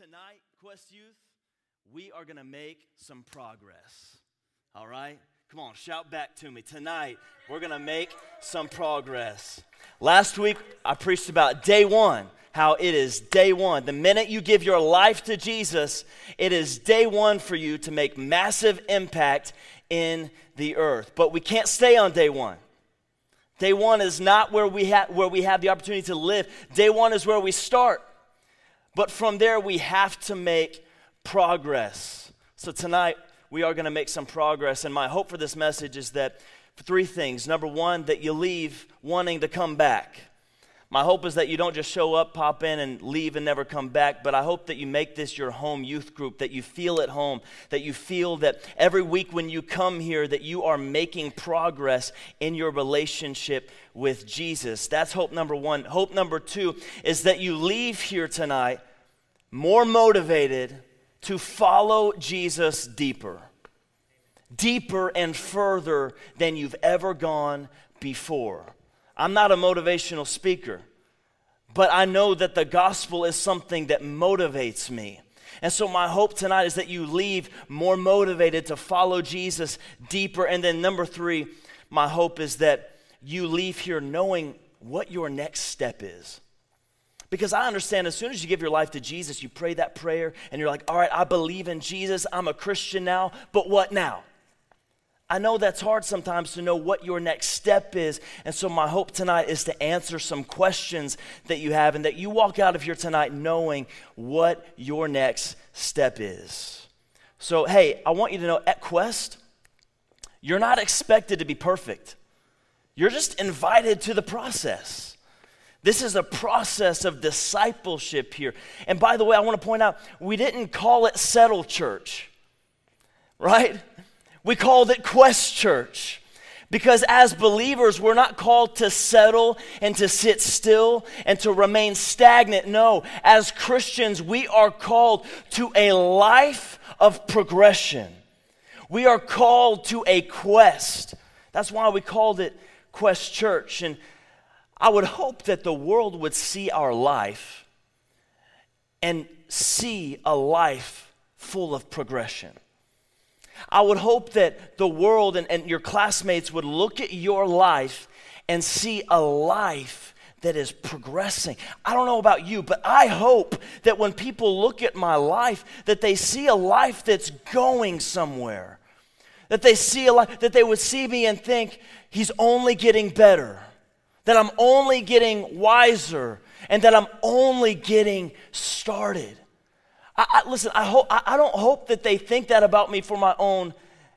tonight, Quest Youth, we are going to make some progress. All right? Come on, shout back to me. Tonight, we're going to make some progress. Last week, I preached about day one, how it is day one. The minute you give your life to Jesus, it is day one for you to make massive impact in the earth. But we can't stay on day one. Day one is not where we, ha- where we have the opportunity to live. Day one is where we start. But from there, we have to make progress. So tonight, we are going to make some progress. And my hope for this message is that three things. Number one, that you leave wanting to come back. My hope is that you don't just show up, pop in, and leave and never come back, but I hope that you make this your home youth group, that you feel at home, that you feel that every week when you come here, that you are making progress in your relationship with Jesus. That's hope number one. Hope number two is that you leave here tonight more motivated to follow Jesus deeper, deeper and further than you've ever gone before. I'm not a motivational speaker, but I know that the gospel is something that motivates me. And so, my hope tonight is that you leave more motivated to follow Jesus deeper. And then, number three, my hope is that you leave here knowing what your next step is. Because I understand as soon as you give your life to Jesus, you pray that prayer and you're like, all right, I believe in Jesus. I'm a Christian now, but what now? I know that's hard sometimes to know what your next step is. And so, my hope tonight is to answer some questions that you have and that you walk out of here tonight knowing what your next step is. So, hey, I want you to know at Quest, you're not expected to be perfect, you're just invited to the process. This is a process of discipleship here. And by the way, I want to point out we didn't call it Settle Church, right? We called it Quest Church. Because as believers, we're not called to settle and to sit still and to remain stagnant. No, as Christians, we are called to a life of progression. We are called to a quest. That's why we called it Quest Church. And I would hope that the world would see our life and see a life full of progression. I would hope that the world and, and your classmates would look at your life and see a life that is progressing. I don't know about you, but I hope that when people look at my life, that they see a life that's going somewhere. That they see a life, that they would see me and think, he's only getting better. That I'm only getting wiser and that I'm only getting started. I, I, listen, I, I, I don't hope that they think that about me for my own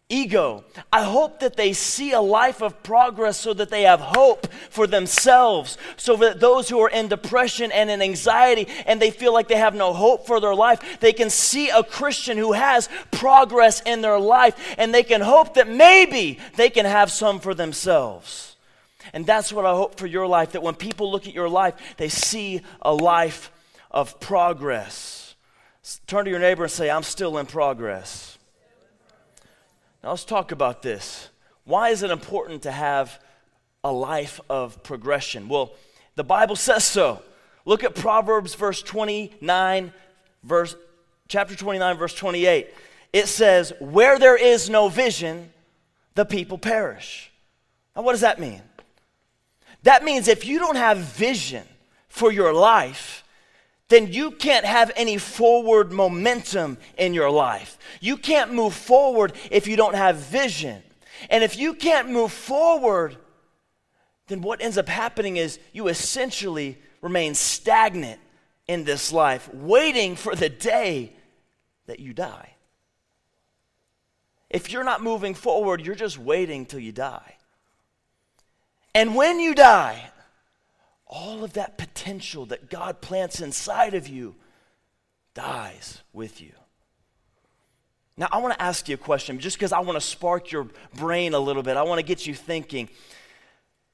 ego. I hope that they see a life of progress so that they have hope for themselves, so that those who are in depression and in anxiety and they feel like they have no hope for their life, they can see a Christian who has progress in their life and they can hope that maybe they can have some for themselves. And that's what I hope for your life that when people look at your life, they see a life of progress. Turn to your neighbor and say, I'm still in progress. Now let's talk about this. Why is it important to have a life of progression? Well, the Bible says so. Look at Proverbs verse 29, verse chapter 29, verse 28. It says, Where there is no vision, the people perish. Now, what does that mean? That means if you don't have vision for your life, then you can't have any forward momentum in your life. You can't move forward if you don't have vision. And if you can't move forward, then what ends up happening is you essentially remain stagnant in this life, waiting for the day that you die. If you're not moving forward, you're just waiting till you die. And when you die, all of that potential that God plants inside of you dies with you. Now, I want to ask you a question just because I want to spark your brain a little bit. I want to get you thinking.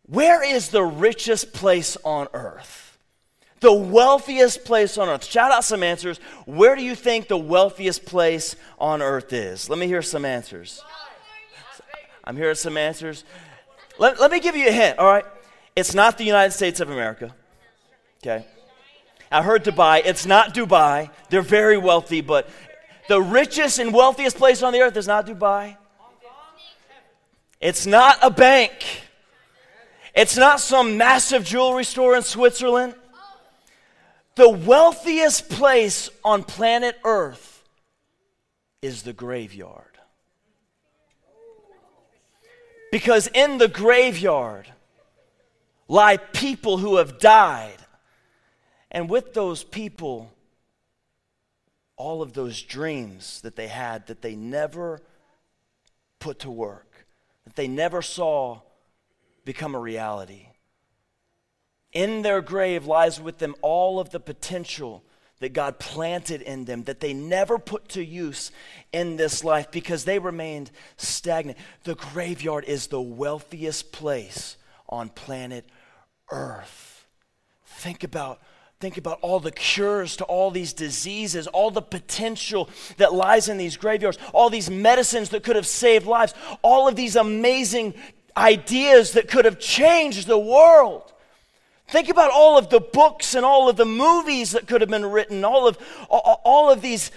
Where is the richest place on earth? The wealthiest place on earth. Shout out some answers. Where do you think the wealthiest place on earth is? Let me hear some answers. I'm hearing some answers. Let, let me give you a hint, all right? It's not the United States of America. Okay? I heard Dubai. It's not Dubai. They're very wealthy, but the richest and wealthiest place on the earth is not Dubai. It's not a bank. It's not some massive jewelry store in Switzerland. The wealthiest place on planet Earth is the graveyard. Because in the graveyard lie people who have died. And with those people, all of those dreams that they had that they never put to work, that they never saw become a reality. In their grave lies with them all of the potential that God planted in them that they never put to use in this life because they remained stagnant. The graveyard is the wealthiest place on planet Earth. Think about think about all the cures to all these diseases, all the potential that lies in these graveyards, all these medicines that could have saved lives, all of these amazing ideas that could have changed the world. Think about all of the books and all of the movies that could have been written, all of, all of these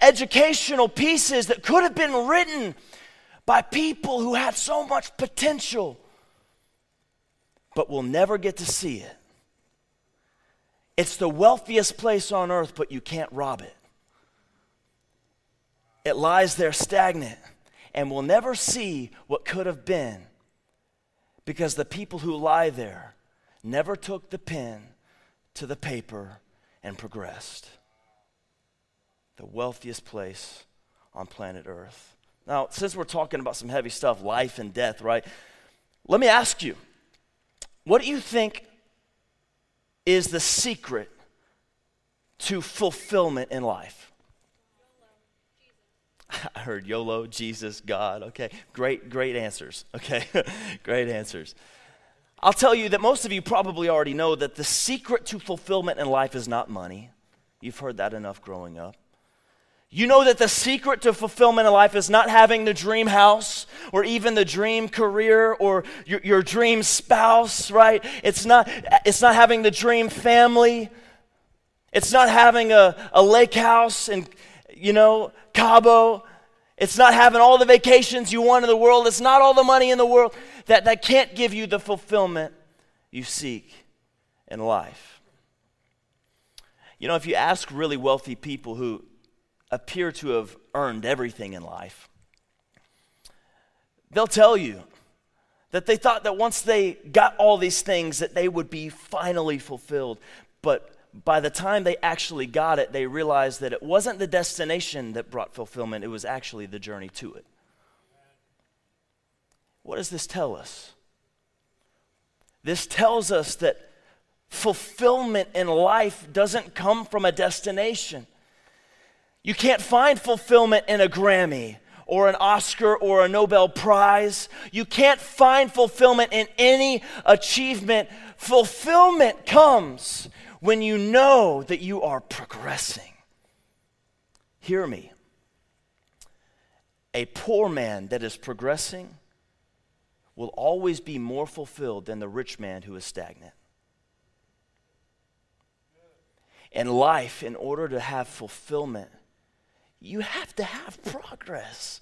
educational pieces that could have been written by people who had so much potential, but we'll never get to see it. It's the wealthiest place on earth, but you can't rob it. It lies there stagnant and we'll never see what could have been because the people who lie there never took the pen to the paper and progressed. The wealthiest place on planet Earth. Now, since we're talking about some heavy stuff, life and death, right? Let me ask you what do you think is the secret to fulfillment in life? I heard YOLO, Jesus, God. Okay, great, great answers. Okay, great answers. I'll tell you that most of you probably already know that the secret to fulfillment in life is not money. You've heard that enough growing up. You know that the secret to fulfillment in life is not having the dream house or even the dream career or your, your dream spouse, right? It's not, it's not having the dream family. It's not having a, a lake house and, you know, Cabo. It's not having all the vacations you want in the world. It's not all the money in the world that, that can't give you the fulfillment you seek in life. You know, if you ask really wealthy people who appear to have earned everything in life, they'll tell you that they thought that once they got all these things that they would be finally fulfilled. But by the time they actually got it, they realized that it wasn't the destination that brought fulfillment, it was actually the journey to it. What does this tell us? This tells us that fulfillment in life doesn't come from a destination. You can't find fulfillment in a Grammy or an Oscar or a Nobel Prize. You can't find fulfillment in any achievement. Fulfillment comes when you know that you are progressing. Hear me. A poor man that is progressing will always be more fulfilled than the rich man who is stagnant. In life, in order to have fulfillment, you have to have progress.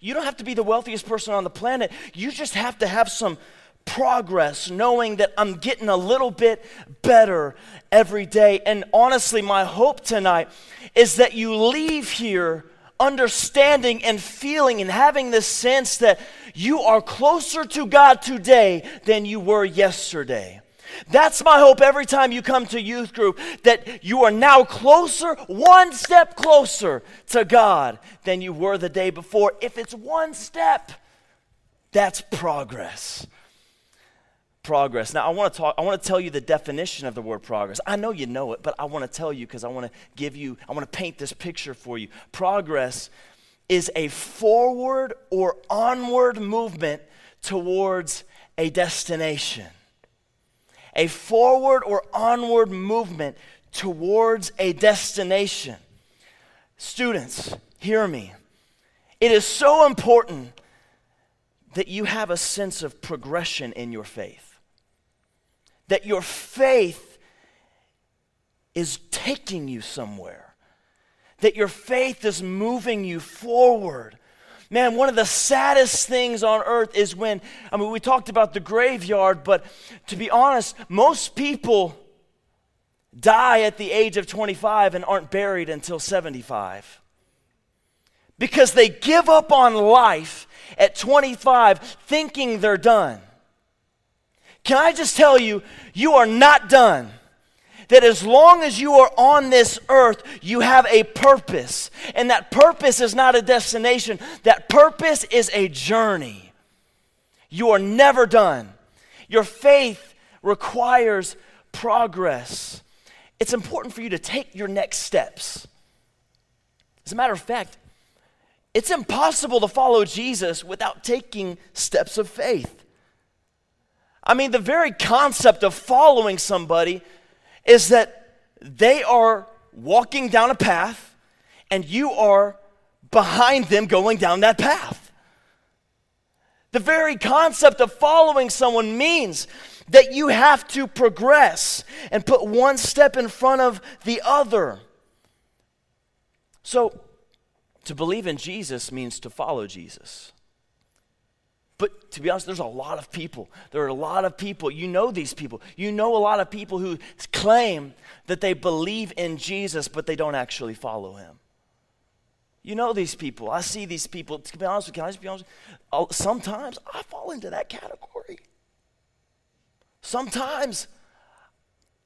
You don't have to be the wealthiest person on the planet. You just have to have some progress, knowing that I'm getting a little bit better every day. And honestly, my hope tonight is that you leave here understanding and feeling and having this sense that you are closer to God today than you were yesterday. That's my hope every time you come to youth group that you are now closer, one step closer to God than you were the day before. If it's one step, that's progress progress. Now, I want to talk, I want to tell you the definition of the word progress. I know you know it, but I want to tell you because I want to give you, I want to paint this picture for you. Progress is a forward or onward movement towards a destination. A forward or onward movement towards a destination. Students, hear me. It is so important that you have a sense of progression in your faith that your faith is taking you somewhere, that your faith is moving you forward. Man, one of the saddest things on earth is when, I mean, we talked about the graveyard, but to be honest, most people die at the age of 25 and aren't buried until 75 because they give up on life at 25 thinking they're done. Can I just tell you, you are not done. That as long as you are on this earth, you have a purpose. And that purpose is not a destination, that purpose is a journey. You are never done. Your faith requires progress. It's important for you to take your next steps. As a matter of fact, it's impossible to follow Jesus without taking steps of faith. I mean, the very concept of following somebody is that they are walking down a path and you are behind them going down that path. The very concept of following someone means that you have to progress and put one step in front of the other. So, to believe in Jesus means to follow Jesus. But to be honest, there's a lot of people. There are a lot of people. You know these people. You know a lot of people who claim that they believe in Jesus, but they don't actually follow him. You know these people. I see these people. To be honest, with can I just be honest? Oh, sometimes I fall into that category. Sometimes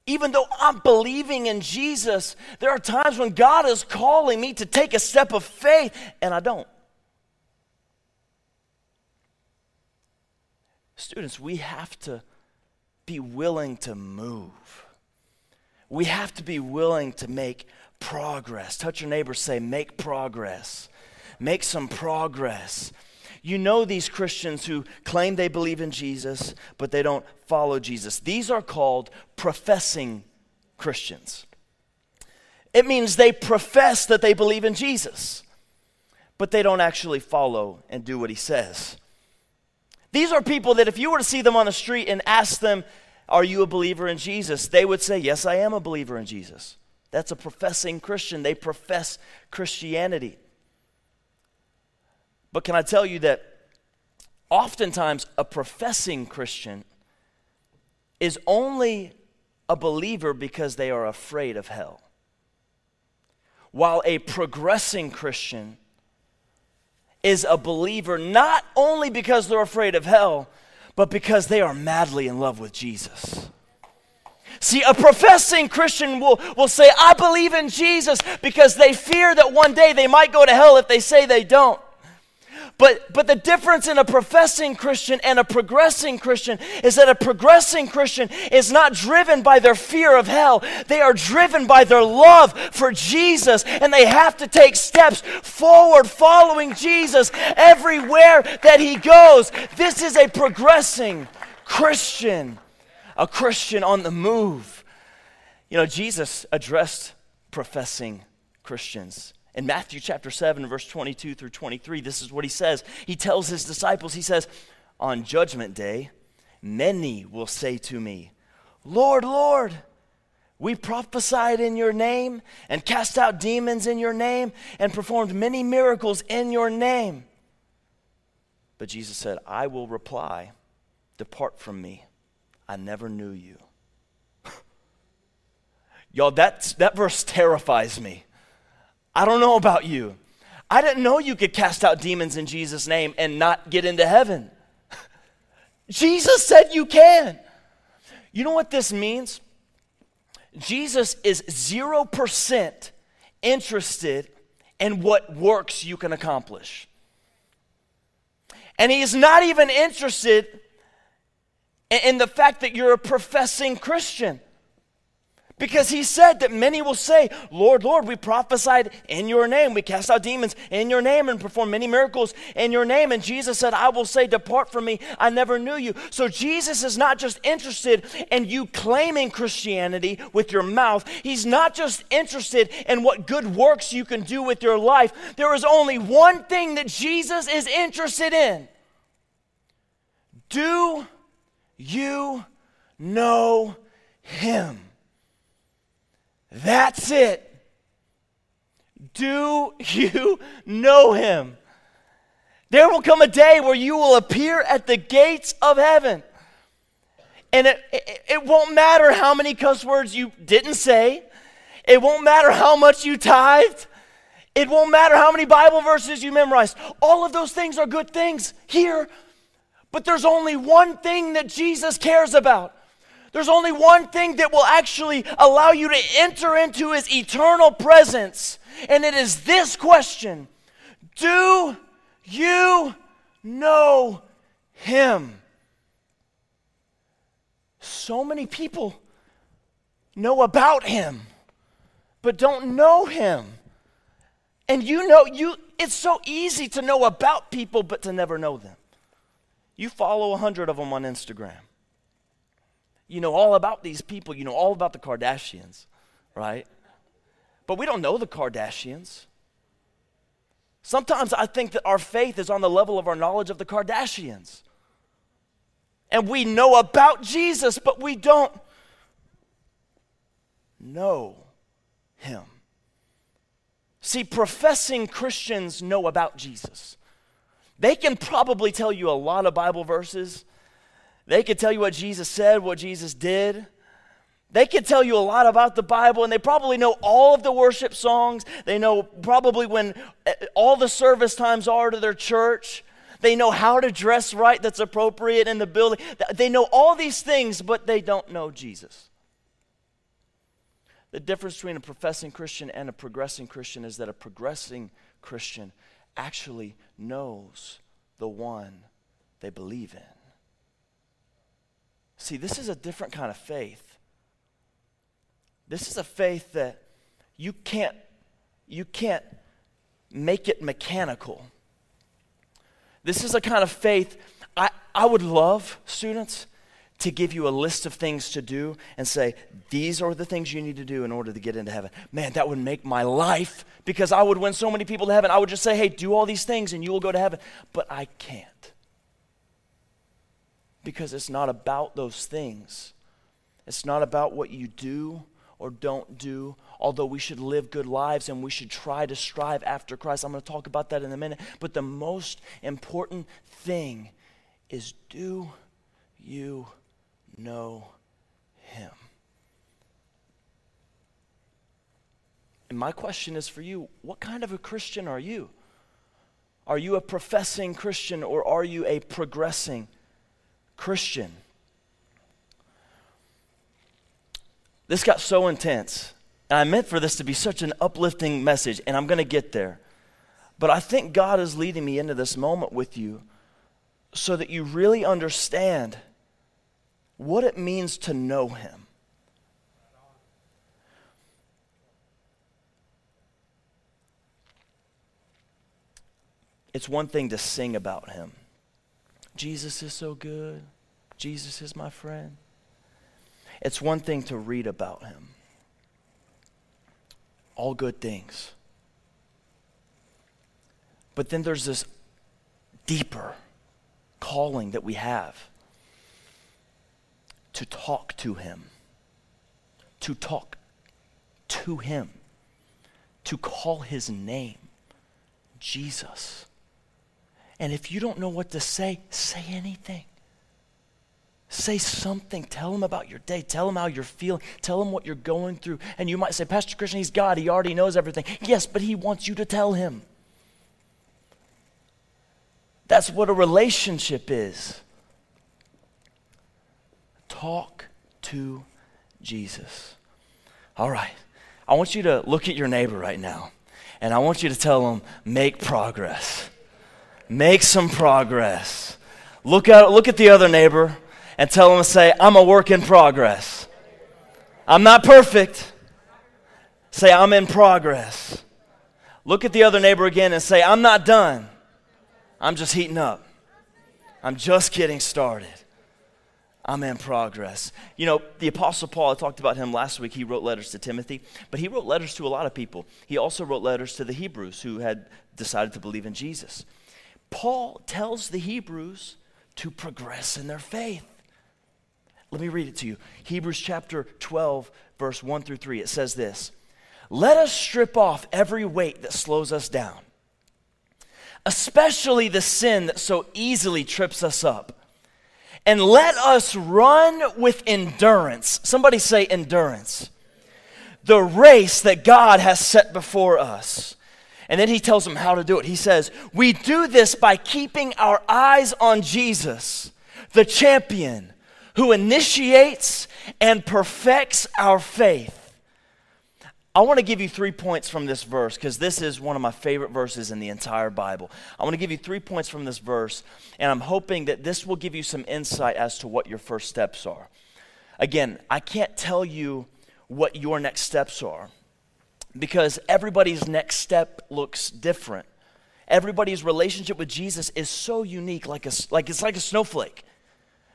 even though I'm believing in Jesus, there are times when God is calling me to take a step of faith and I don't. Students, we have to be willing to move. We have to be willing to make progress. Touch your neighbor, say, make progress. Make some progress. You know these Christians who claim they believe in Jesus, but they don't follow Jesus. These are called professing Christians. It means they profess that they believe in Jesus, but they don't actually follow and do what he says. These are people that if you were to see them on the street and ask them, Are you a believer in Jesus? they would say, Yes, I am a believer in Jesus. That's a professing Christian. They profess Christianity. But can I tell you that oftentimes a professing Christian is only a believer because they are afraid of hell, while a progressing Christian is a believer not only because they're afraid of hell, but because they are madly in love with Jesus. See, a professing Christian will, will say, I believe in Jesus because they fear that one day they might go to hell if they say they don't. But, but the difference in a professing Christian and a progressing Christian is that a progressing Christian is not driven by their fear of hell. They are driven by their love for Jesus, and they have to take steps forward following Jesus everywhere that he goes. This is a progressing Christian, a Christian on the move. You know, Jesus addressed professing Christians in Matthew chapter 7, verse 22 through 23, this is what he says. He tells his disciples, he says, On judgment day, many will say to me, Lord, Lord, we prophesied in your name and cast out demons in your name and performed many miracles in your name. But Jesus said, I will reply, Depart from me. I never knew you. Y'all, that, that verse terrifies me. I don't know about you. I didn't know you could cast out demons in Jesus' name and not get into heaven. Jesus said you can. You know what this means? Jesus is 0% interested in what works you can accomplish. And he is not even interested in the fact that you're a professing Christian. Because he said that many will say, Lord, Lord, we prophesied in your name. We cast out demons in your name and performed many miracles in your name. And Jesus said, I will say, Depart from me. I never knew you. So Jesus is not just interested in you claiming Christianity with your mouth, he's not just interested in what good works you can do with your life. There is only one thing that Jesus is interested in. Do you know him? That's it. Do you know him? There will come a day where you will appear at the gates of heaven. And it, it, it, won't matter how many cuss words you didn't say. It won't matter how much you tithed. It won't matter how many Bible verses you memorized. All of those things are good things here. But there's only one thing that Jesus cares about. There's only one thing that will actually allow you to enter into his eternal presence. And it is this question Do you know him? So many people know about him, but don't know him. And you know, you it's so easy to know about people, but to never know them. You follow a hundred of them on Instagram. You know all about these people. You know all about the Kardashians, right? But we don't know the Kardashians. Sometimes I think that our faith is on the level of our knowledge of the Kardashians. And we know about Jesus, but we don't know him. See, professing Christians know about Jesus. They can probably tell you a lot of Bible verses. They could tell you what Jesus said, what Jesus did. They could tell you a lot about the Bible, and they probably know all of the worship songs. They know probably when eh, all the service times are to their church. They know how to dress right that's appropriate in the building. They know all these things, but they don't know Jesus. The difference between a professing Christian and a progressing Christian is that a progressing Christian actually knows the one they believe in. See, this is a different kind of faith. This is a faith that you can't you can't make it mechanical. This is a kind of faith I, I would love, students, to give you a list of things to do and say, these are the things you need to do in order to get into heaven. Man, that would make my life because I would win so many people to heaven. I would just say, hey, do all these things and you will go to heaven. But I can't because it's not about those things. It's not about what you do or don't do, although we should live good lives and we should try to strive after Christ. I'm going to talk about that in a minute. But the most important thing is do you know Him? And my question is for you what kind of a Christian are you? Are you a professing Christian or are you a progressing Christian? This got so intense. And I meant for this to be such an uplifting message, and I'm going to get there. But I think God is leading me into this moment with you so that you really understand what it means to know Him. It's one thing to sing about Him. Jesus is so good. Jesus is my friend. It's one thing to read about him. All good things. But then there's this deeper calling that we have to talk to him, to talk to him, to call his name, Jesus. And if you don't know what to say, say anything. Say something. Tell him about your day. Tell him how you're feeling. Tell him what you're going through. And you might say, Pastor Christian, he's God. He already knows everything. Yes, but he wants you to tell him. That's what a relationship is. Talk to Jesus. All right. I want you to look at your neighbor right now. And I want you to tell him, make progress. Make some progress. Look at, look at the other neighbor and tell them to say, I'm a work in progress. I'm not perfect. Say, I'm in progress. Look at the other neighbor again and say, I'm not done. I'm just heating up. I'm just getting started. I'm in progress. You know, the Apostle Paul, I talked about him last week. He wrote letters to Timothy, but he wrote letters to a lot of people. He also wrote letters to the Hebrews who had decided to believe in Jesus. Paul tells the Hebrews to progress in their faith. Let me read it to you. Hebrews chapter 12, verse 1 through 3. It says this Let us strip off every weight that slows us down, especially the sin that so easily trips us up. And let us run with endurance. Somebody say endurance. The race that God has set before us. And then he tells them how to do it. He says, We do this by keeping our eyes on Jesus, the champion who initiates and perfects our faith. I want to give you three points from this verse because this is one of my favorite verses in the entire Bible. I want to give you three points from this verse, and I'm hoping that this will give you some insight as to what your first steps are. Again, I can't tell you what your next steps are because everybody's next step looks different. Everybody's relationship with Jesus is so unique, like, a, like it's like a snowflake.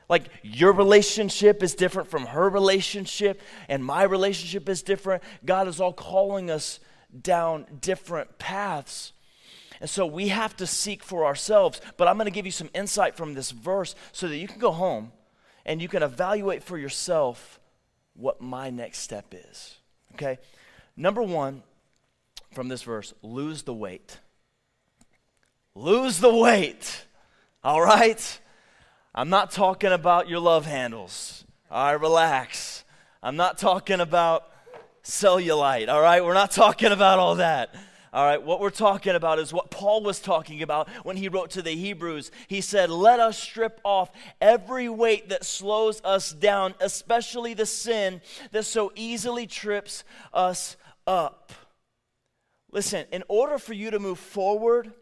Like your relationship is different from her relationship, and my relationship is different. God is all calling us down different paths. And so we have to seek for ourselves. But I'm going to give you some insight from this verse so that you can go home and you can evaluate for yourself what my next step is. Okay? Number one from this verse lose the weight. Lose the weight. All right? I'm not talking about your love handles. All right, relax. I'm not talking about cellulite. All right, we're not talking about all that. All right, what we're talking about is what Paul was talking about when he wrote to the Hebrews. He said, Let us strip off every weight that slows us down, especially the sin that so easily trips us up. Listen, in order for you to move forward,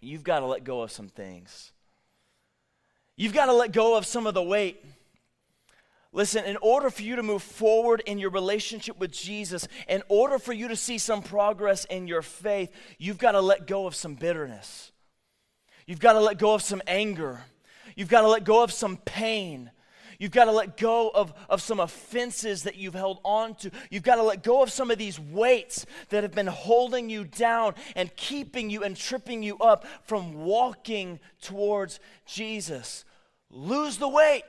you've got to let go of some things. You've got to let go of some of the weight. Listen, in order for you to move forward in your relationship with Jesus, in order for you to see some progress in your faith, you've got to let go of some bitterness. You've got to let go of some anger. You've got to let go of some pain. You've got to let go of, of some offenses that you've held on to. You've got to let go of some of these weights that have been holding you down and keeping you and tripping you up from walking towards Jesus. Lose the weight.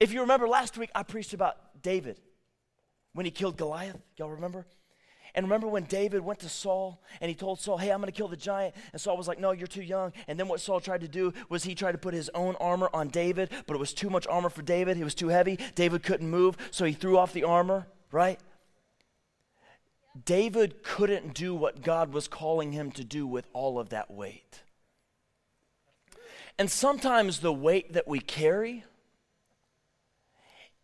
If you remember last week, I preached about David when he killed Goliath. Y'all remember? And remember when David went to Saul and he told Saul, Hey, I'm going to kill the giant? And Saul was like, No, you're too young. And then what Saul tried to do was he tried to put his own armor on David, but it was too much armor for David. It was too heavy. David couldn't move, so he threw off the armor, right? David couldn't do what God was calling him to do with all of that weight. And sometimes the weight that we carry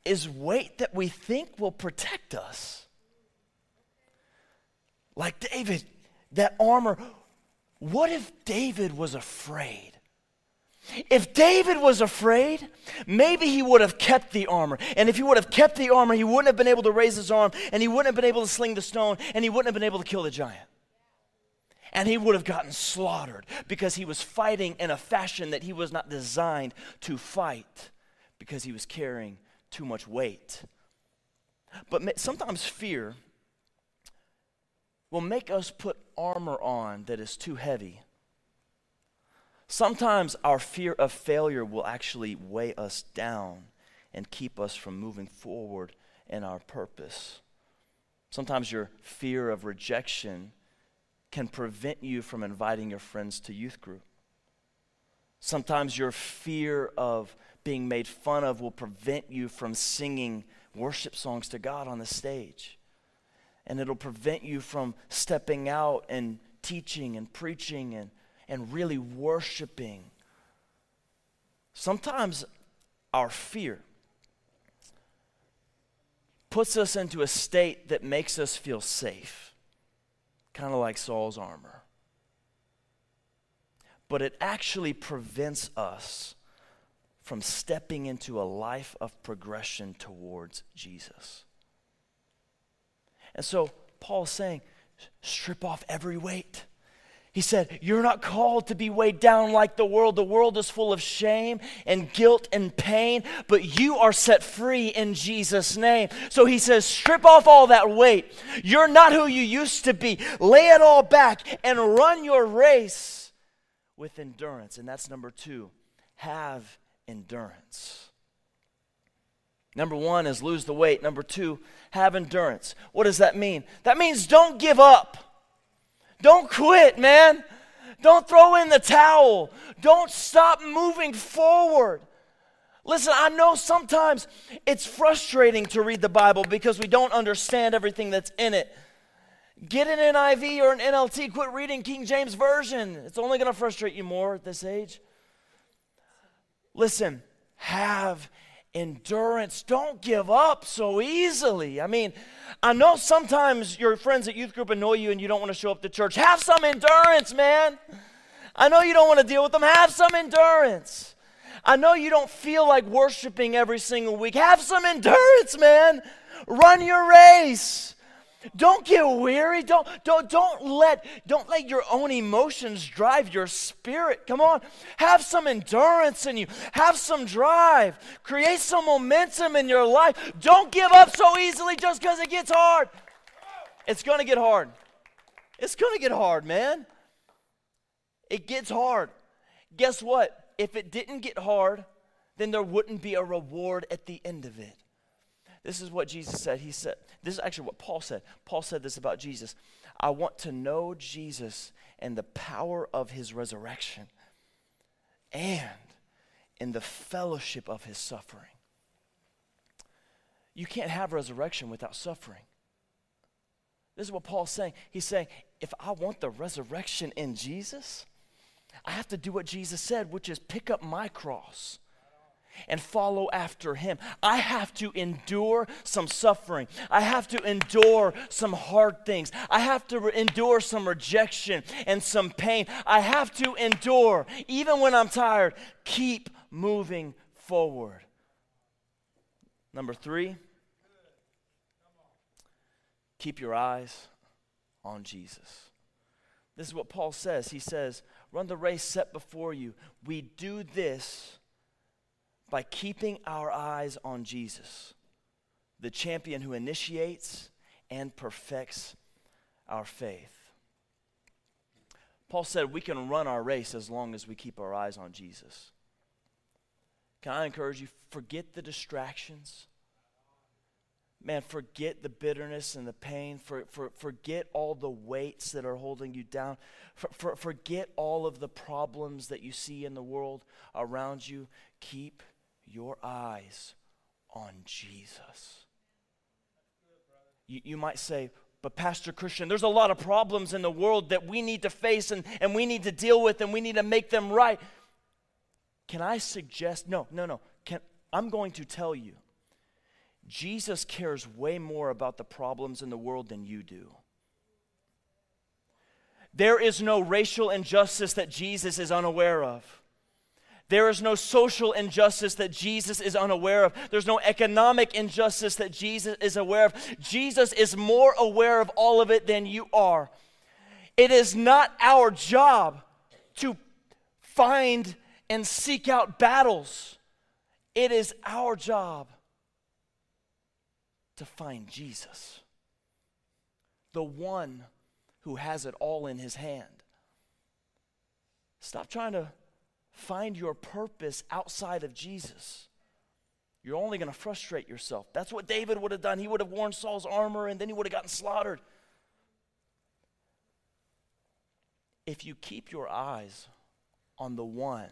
is weight that we think will protect us. Like David, that armor. What if David was afraid? If David was afraid, maybe he would have kept the armor. And if he would have kept the armor, he wouldn't have been able to raise his arm, and he wouldn't have been able to sling the stone, and he wouldn't have been able to kill the giant. And he would have gotten slaughtered because he was fighting in a fashion that he was not designed to fight because he was carrying too much weight. But sometimes fear will make us put armor on that is too heavy. Sometimes our fear of failure will actually weigh us down and keep us from moving forward in our purpose. Sometimes your fear of rejection can prevent you from inviting your friends to youth group. Sometimes your fear of being made fun of will prevent you from singing worship songs to God on the stage and it'll prevent you from stepping out and teaching and preaching and, and really worshiping. Sometimes our fear puts us into a state that makes us feel safe, kind of like Saul's armor. But it actually prevents us from stepping into a life of progression towards Jesus. And so Paul's saying, strip off every weight. He said, You're not called to be weighed down like the world. The world is full of shame and guilt and pain, but you are set free in Jesus' name. So he says, Strip off all that weight. You're not who you used to be. Lay it all back and run your race with endurance. And that's number two have endurance. Number one is lose the weight. Number two, have endurance. What does that mean? That means don't give up. Don't quit, man. Don't throw in the towel. Don't stop moving forward. Listen, I know sometimes it's frustrating to read the Bible because we don't understand everything that's in it. Get an NIV or an NLT, quit reading King James Version. It's only going to frustrate you more at this age. Listen, have endurance. Don't give up so easily. I mean, I know sometimes your friends at youth group annoy you and you don't want to show up to church. Have some endurance, man. I know you don't want to deal with them. Have some endurance. I know you don't feel like worshiping every single week. Have some endurance, man. Run your race. Don't get weary. Don't, don't, don't, let, don't let your own emotions drive your spirit. Come on. Have some endurance in you. Have some drive. Create some momentum in your life. Don't give up so easily just because it gets hard. It's going to get hard. It's going to get hard, man. It gets hard. Guess what? If it didn't get hard, then there wouldn't be a reward at the end of it. This is what Jesus said. He said, this is actually what Paul said. Paul said this about Jesus I want to know Jesus and the power of his resurrection and in the fellowship of his suffering. You can't have resurrection without suffering. This is what Paul's saying. He's saying, if I want the resurrection in Jesus, I have to do what Jesus said, which is pick up my cross and follow after him. I have to endure some suffering. I have to endure some hard things. I have to re- endure some rejection and some pain. I have to endure, even when I'm tired, keep moving forward. Number three, keep your eyes on Jesus. This is what Paul says. He says, Run the race set before you. We do this by keeping our eyes on Jesus, the champion who initiates and perfects our faith. Paul said we can run our race as long as we keep our eyes on Jesus. Can I encourage you? Forget the distractions. Man, forget the bitterness and the pain. For, for, forget all the weights that are holding you down. For, for, forget all of the problems that you see in the world around you. Keep your eyes on Jesus. You, you might say, but, Pastor Christian, there's a lot of problems in the world that we need to face and, and we need to deal with and we need to make them right. Can I suggest? No, no, no. Can, I'm going to tell you Jesus cares way more about the problems in the world than you do. There is no racial injustice that Jesus is unaware of. There is no social injustice that Jesus is unaware of. There's no economic injustice that Jesus is aware of. Jesus is more aware of all of it than you are. It is not our job to find and seek out battles, it is our job to find Jesus, the one who has it all in his hand. Stop trying to find your purpose outside of Jesus, you're only going to frustrate yourself. That's what David would have done. He would have worn Saul's armor and then he would have gotten slaughtered. If you keep your eyes on the one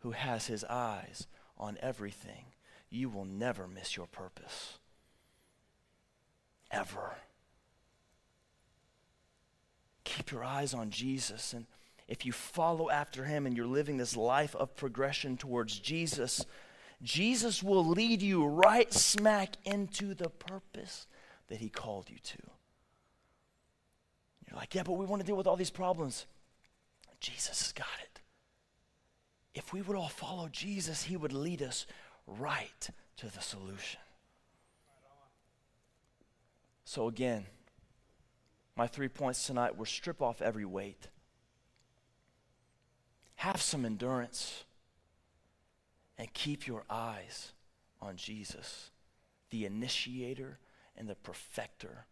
who has his eyes on everything, you will never miss your purpose. Ever. Keep your eyes on Jesus and if you follow after him and you're living this life of progression towards Jesus, Jesus will lead you right smack into the purpose that he called you to. You're like, yeah, but we want to deal with all these problems. Jesus has got it. If we would all follow Jesus, he would lead us right to the solution. So, again, my three points tonight were strip off every weight. Have some endurance and keep your eyes on Jesus, the initiator and the perfecter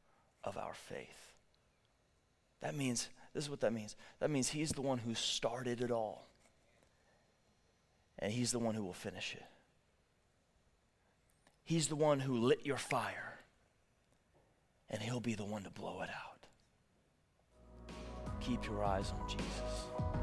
of our faith. That means, this is what that means. That means He's the one who started it all, and He's the one who will finish it. He's the one who lit your fire, and He'll be the one to blow it out. Keep your eyes on Jesus.